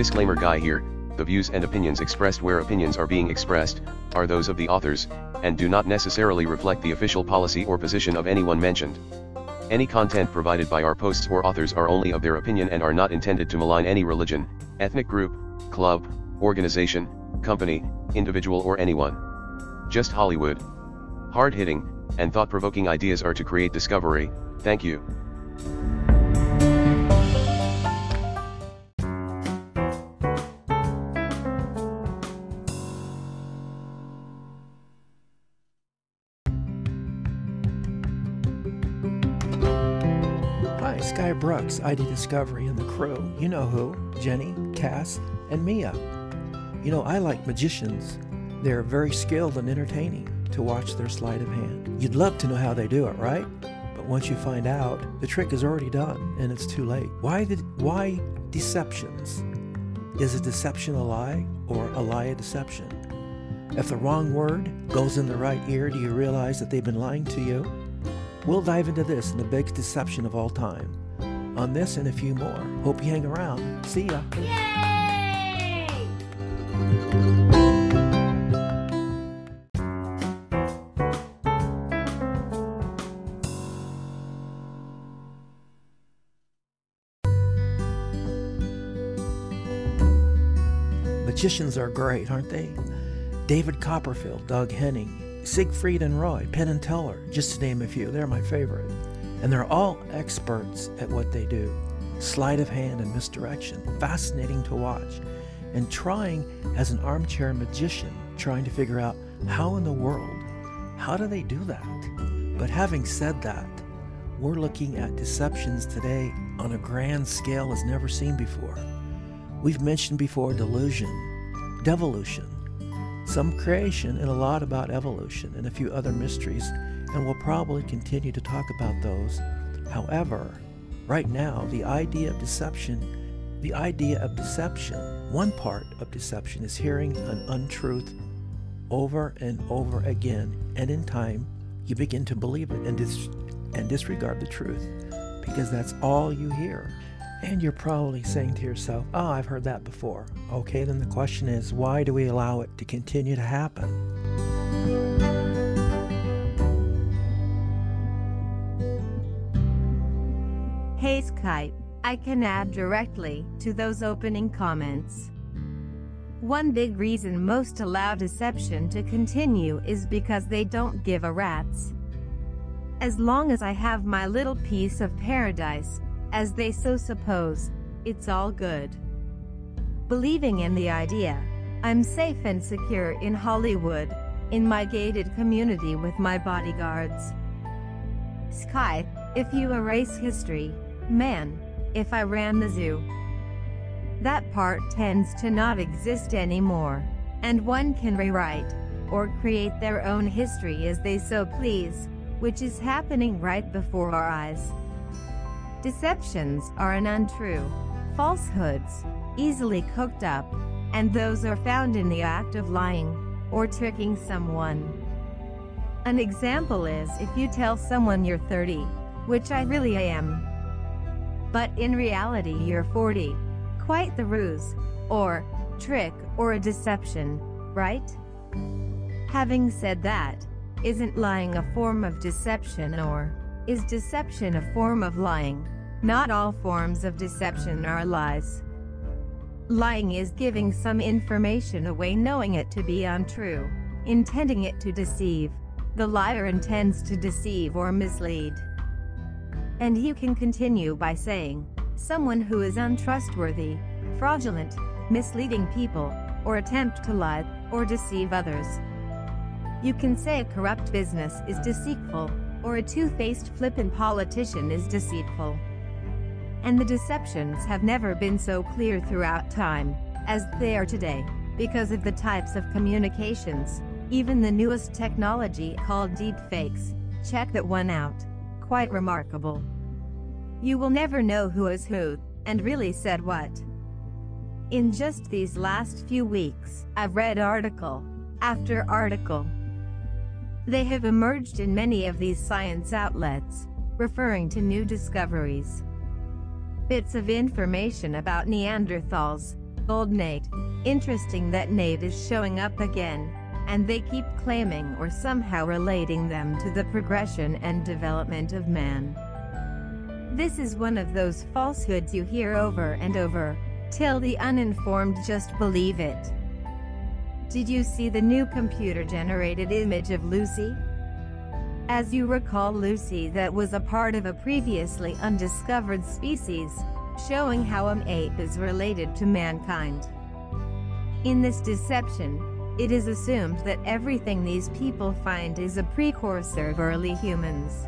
Disclaimer guy here, the views and opinions expressed where opinions are being expressed, are those of the authors, and do not necessarily reflect the official policy or position of anyone mentioned. Any content provided by our posts or authors are only of their opinion and are not intended to malign any religion, ethnic group, club, organization, company, individual or anyone. Just Hollywood. Hard-hitting, and thought-provoking ideas are to create discovery, thank you. Sky ID Discovery, and the crew. You know who Jenny, Cass, and Mia. You know, I like magicians. They're very skilled and entertaining to watch their sleight of hand. You'd love to know how they do it, right? But once you find out, the trick is already done and it's too late. Why the, why deceptions? Is a deception a lie or a lie a deception? If the wrong word goes in the right ear, do you realize that they've been lying to you? We'll dive into this in the biggest deception of all time. On this and a few more. Hope you hang around. See ya. Magicians are great, aren't they? David Copperfield, Doug Henning, Siegfried and Roy, Penn and Teller, just to name a few. They're my favorite. And they're all experts at what they do. Sleight of hand and misdirection. Fascinating to watch. And trying as an armchair magician, trying to figure out how in the world, how do they do that? But having said that, we're looking at deceptions today on a grand scale as never seen before. We've mentioned before delusion, devolution, some creation, and a lot about evolution and a few other mysteries, and we'll probably continue to talk about those. However, right now, the idea of deception, the idea of deception, one part of deception is hearing an untruth over and over again, and in time, you begin to believe it and, dis- and disregard the truth because that's all you hear. And you're probably saying to yourself, Oh, I've heard that before. Okay, then the question is, why do we allow it to continue to happen? Skype, I can add directly to those opening comments. One big reason most allow deception to continue is because they don't give a rat's. As long as I have my little piece of paradise, as they so suppose, it's all good. Believing in the idea, I'm safe and secure in Hollywood, in my gated community with my bodyguards. Sky, if you erase history, man, if I ran the zoo. That part tends to not exist anymore, and one can rewrite or create their own history as they so please, which is happening right before our eyes. Deceptions are an untrue, falsehoods, easily cooked up, and those are found in the act of lying or tricking someone. An example is if you tell someone you're 30, which I really am, but in reality you're 40. Quite the ruse, or trick, or a deception, right? Having said that, isn't lying a form of deception or is deception a form of lying? Not all forms of deception are lies. Lying is giving some information away knowing it to be untrue, intending it to deceive. The liar intends to deceive or mislead. And you can continue by saying, someone who is untrustworthy, fraudulent, misleading people, or attempt to lie or deceive others. You can say a corrupt business is deceitful, or a two-faced flippant politician is deceitful. And the deceptions have never been so clear throughout time as they are today, because of the types of communications, even the newest technology called deepfakes. Check that one out. Quite remarkable. You will never know who is who, and really said what. In just these last few weeks, I've read article after article. They have emerged in many of these science outlets, referring to new discoveries. Bits of information about Neanderthals, old Nate. Interesting that Nate is showing up again, and they keep claiming or somehow relating them to the progression and development of man. This is one of those falsehoods you hear over and over, till the uninformed just believe it. Did you see the new computer-generated image of Lucy? As you recall Lucy that was a part of a previously undiscovered species, showing how an ape is related to mankind. In this deception, it is assumed that everything these people find is a precursor of early humans.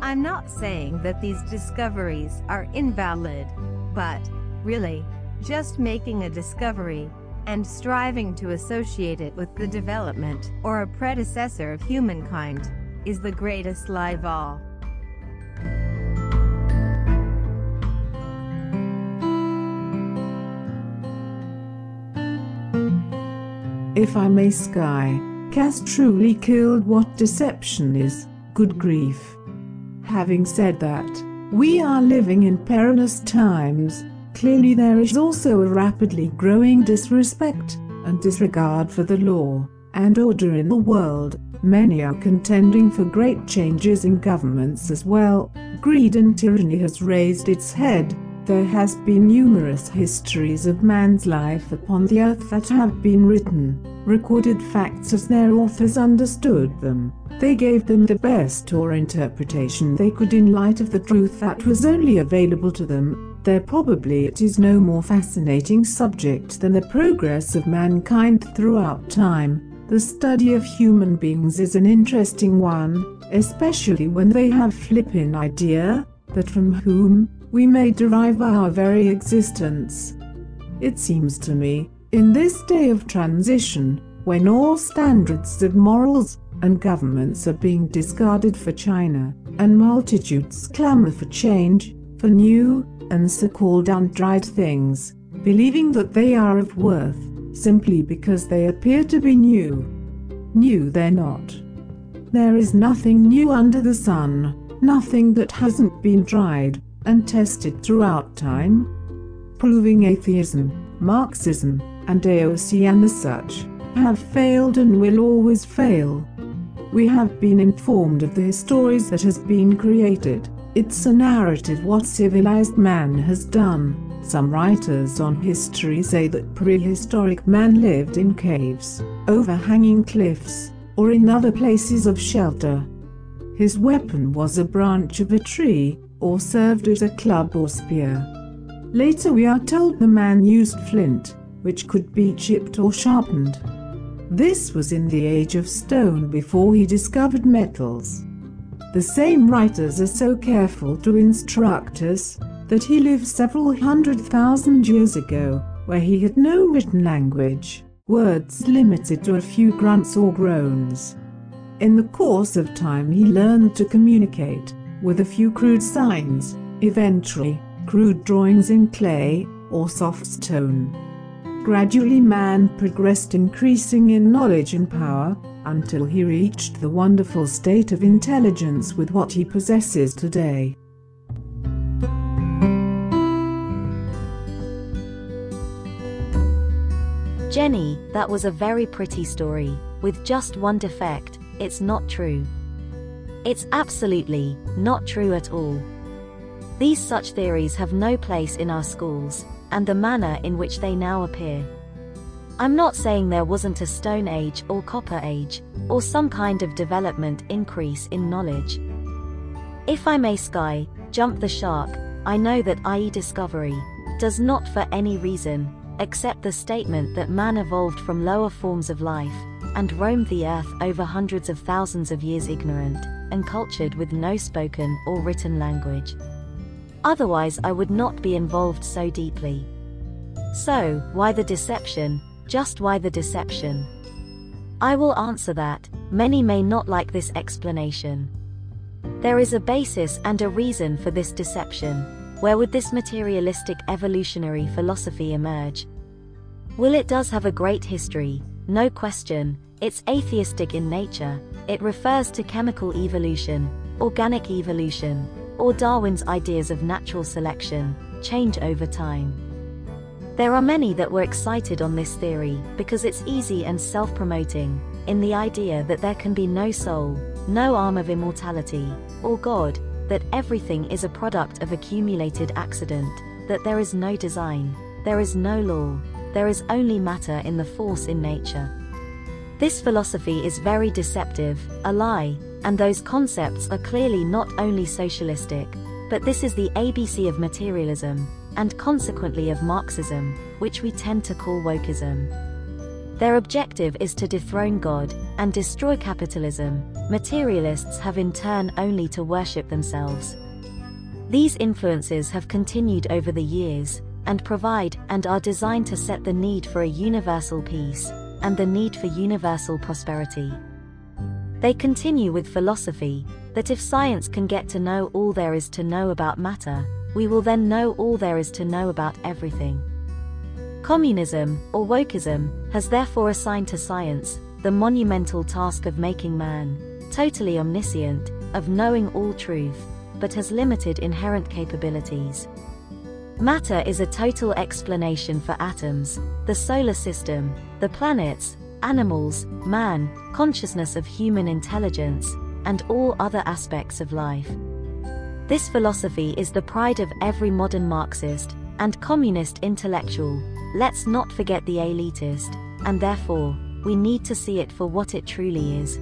I'm not saying that these discoveries are invalid, but, really, just making a discovery, and striving to associate it with the development or a predecessor of humankind, is the greatest lie of all. If I may sky, Cass truly killed what deception is, good grief. Having said that, we are living in perilous times, clearly there is also a rapidly growing disrespect and disregard for the law and order in the world. Many are contending for great changes in governments as well. Greed and tyranny has raised its head. There has been numerous histories of man's life upon the earth that have been written, recorded facts as their authors understood them. They gave them the best or interpretation they could in light of the truth that was only available to them. There probably it is no more fascinating subject than the progress of mankind throughout time. The study of human beings is an interesting one, especially when they have flippin' idea that from whom we may derive our very existence. It seems to me, in this day of transition, when all standards of morals and governments are being discarded for China, and multitudes clamor for change, for new and so-called undried things, believing that they are of worth, simply because they appear to be new. New they're not. There is nothing new under the sun, nothing that hasn't been tried and tested throughout time. Proving atheism, Marxism, and AOC and the such have failed and will always fail. We have been informed of the stories that has been created. It's a narrative what civilized man has done. Some writers on history say that prehistoric man lived in caves, overhanging cliffs, or in other places of shelter. His weapon was a branch of a tree, or served as a club or spear. Later we are told the man used flint, which could be chipped or sharpened. This was in the age of stone before he discovered metals. The same writers are so careful to instruct us that he lived several hundred thousand years ago, where he had no written language, words limited to a few grunts or groans. In the course of time he learned to communicate, with a few crude signs, eventually, crude drawings in clay, or soft stone. Gradually man progressed increasing in knowledge and power, until he reached the wonderful state of intelligence with what he possesses today. Jenny, that was a very pretty story, with just one defect, it's not true. It's absolutely not true at all. These such theories have no place in our schools, and the manner in which they now appear. I'm not saying there wasn't a Stone Age or Copper Age, or some kind of development increase in knowledge. If I may sky, jump the shark, I know that ID Discovery does not for any reason accept the statement that man evolved from lower forms of life and roamed the earth over hundreds of thousands of years ignorant and cultured with no spoken or written language. Otherwise, I would not be involved so deeply. So, why the deception? Just why the deception? I will answer that. Many may not like this explanation. There is a basis and a reason for this deception. Where would this materialistic evolutionary philosophy emerge? Well, it does have a great history, no question. It's atheistic in nature. It refers to chemical evolution, organic evolution, or Darwin's ideas of natural selection, change over time. There are many that were excited on this theory because it's easy and self promoting, in the idea that there can be no soul, no arm of immortality, or God, that everything is a product of accumulated accident, that there is no design, there is no law, there is only matter in the force in nature. This philosophy is very deceptive, a lie, and those concepts are clearly not only socialistic, but this is the ABC of materialism, and consequently of Marxism, which we tend to call wokeism. Their objective is to dethrone God and destroy capitalism. Materialists have in turn only to worship themselves. These influences have continued over the years and provide and are designed to set the need for a universal peace and the need for universal prosperity. They continue with philosophy that if science can get to know all there is to know about matter, we will then know all there is to know about everything. Communism, or wokeism, has therefore assigned to science the monumental task of making man totally omniscient, of knowing all truth, but has limited inherent capabilities. Matter is a total explanation for atoms, the solar system, the planets, animals, man, consciousness of human intelligence, and all other aspects of life. This philosophy is the pride of every modern Marxist and communist intellectual, Let's not forget the elitist, and therefore, we need to see it for what it truly is.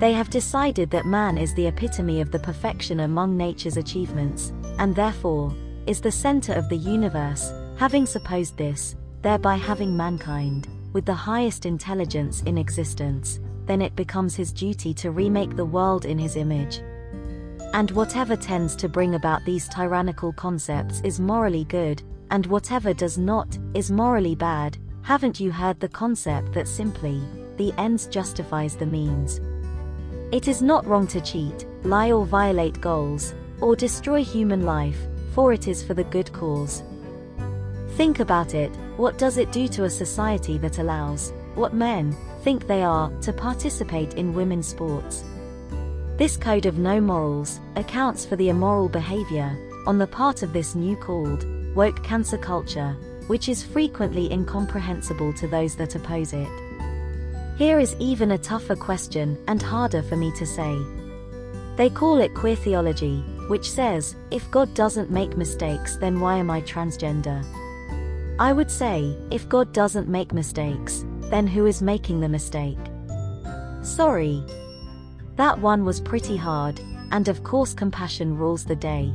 They have decided that man is the epitome of the perfection among nature's achievements, and therefore, is the center of the universe, having supposed this, thereby having mankind, with the highest intelligence in existence, then it becomes his duty to remake the world in his image. And whatever tends to bring about these tyrannical concepts is morally good, and whatever does not, is morally bad, haven't you heard the concept that simply, the ends justifies the means? It is not wrong to cheat, lie or violate goals, or destroy human life, for it is for the good cause. Think about it, what does it do to a society that allows, what men, think they are, to participate in women's sports? This code of no morals accounts for the immoral behavior on the part of this new called woke cancer culture, which is frequently incomprehensible to those that oppose it. Here is even a tougher question and harder for me to say. They call it queer theology, which says, if God doesn't make mistakes, then why am I transgender? I would say, if God doesn't make mistakes, then who is making the mistake? Sorry. That one was pretty hard, and of course compassion rules the day.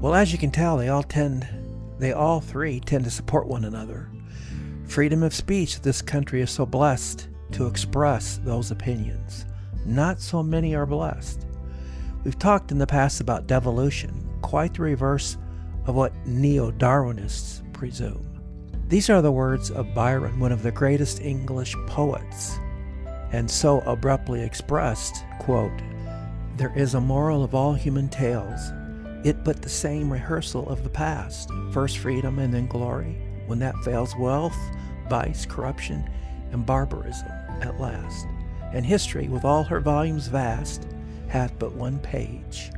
Well, as you can tell, they all tend, they all three tend to support one another. Freedom of speech, this country is so blessed to express those opinions. Not so many are blessed. We've talked in the past about devolution, quite the reverse of what neo Darwinists presume. These are the words of Byron, one of the greatest English poets, and so abruptly expressed, quote, There is a moral of all human tales, it but the same rehearsal of the past, first freedom and then glory. When that fails, wealth, vice, corruption, and barbarism at last. And history, with all her volumes vast, hath but one page.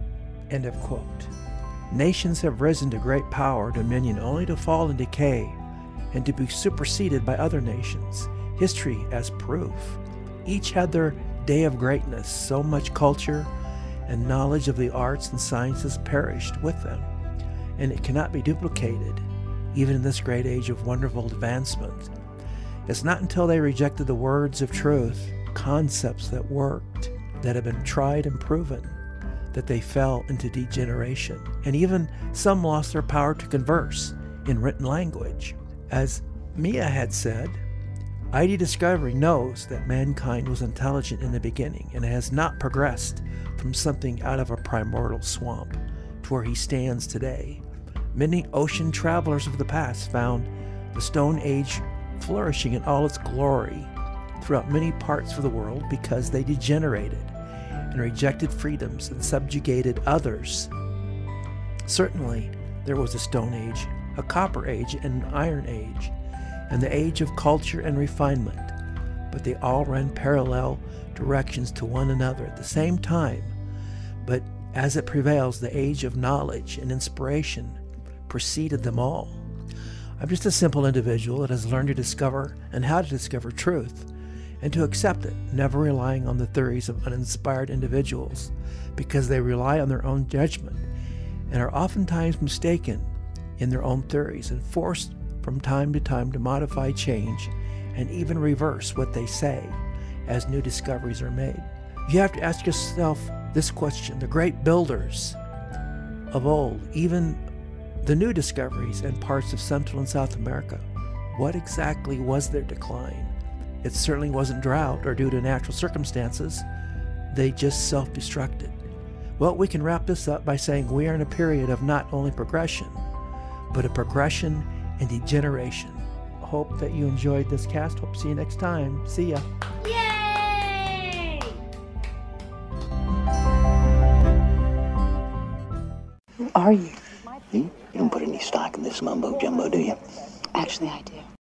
End of quote. Nations have risen to great power, dominion, only to fall and decay, and to be superseded by other nations. History as proof. Each had their day of greatness, so much culture, and knowledge of the arts and sciences perished with them, and it cannot be duplicated, even in this great age of wonderful advancement. It's not until they rejected the words of truth, concepts that worked, that have been tried and proven, that they fell into degeneration, and even some lost their power to converse in written language. As Mia had said, ID Discovery knows that mankind was intelligent in the beginning and has not progressed from something out of a primordial swamp to where he stands today. Many ocean travelers of the past found the Stone Age flourishing in all its glory throughout many parts of the world because they degenerated and rejected freedoms and subjugated others. Certainly, there was a Stone Age, a Copper Age, and an Iron Age, and the age of culture and refinement, but they all ran parallel directions to one another at the same time But as it prevails, the age of knowledge and inspiration preceded them all. I'm just a simple individual that has learned to discover and how to discover truth and to accept it, never relying on the theories of uninspired individuals because they rely on their own judgment and are oftentimes mistaken in their own theories and forced from time to time to modify, change, and even reverse what they say as new discoveries are made. You have to ask yourself this question the great builders of old, even the new discoveries in parts of Central and South America, what exactly was their decline? It certainly wasn't drought or due to natural circumstances. They just self destructed. Well, we can wrap this up by saying we are in a period of not only progression, but a progression and degeneration. Hope that you enjoyed this cast. Hope to see you next time. See ya. Yay! Who are you? Any stock in this mumbo jumbo, do you? Actually, I do.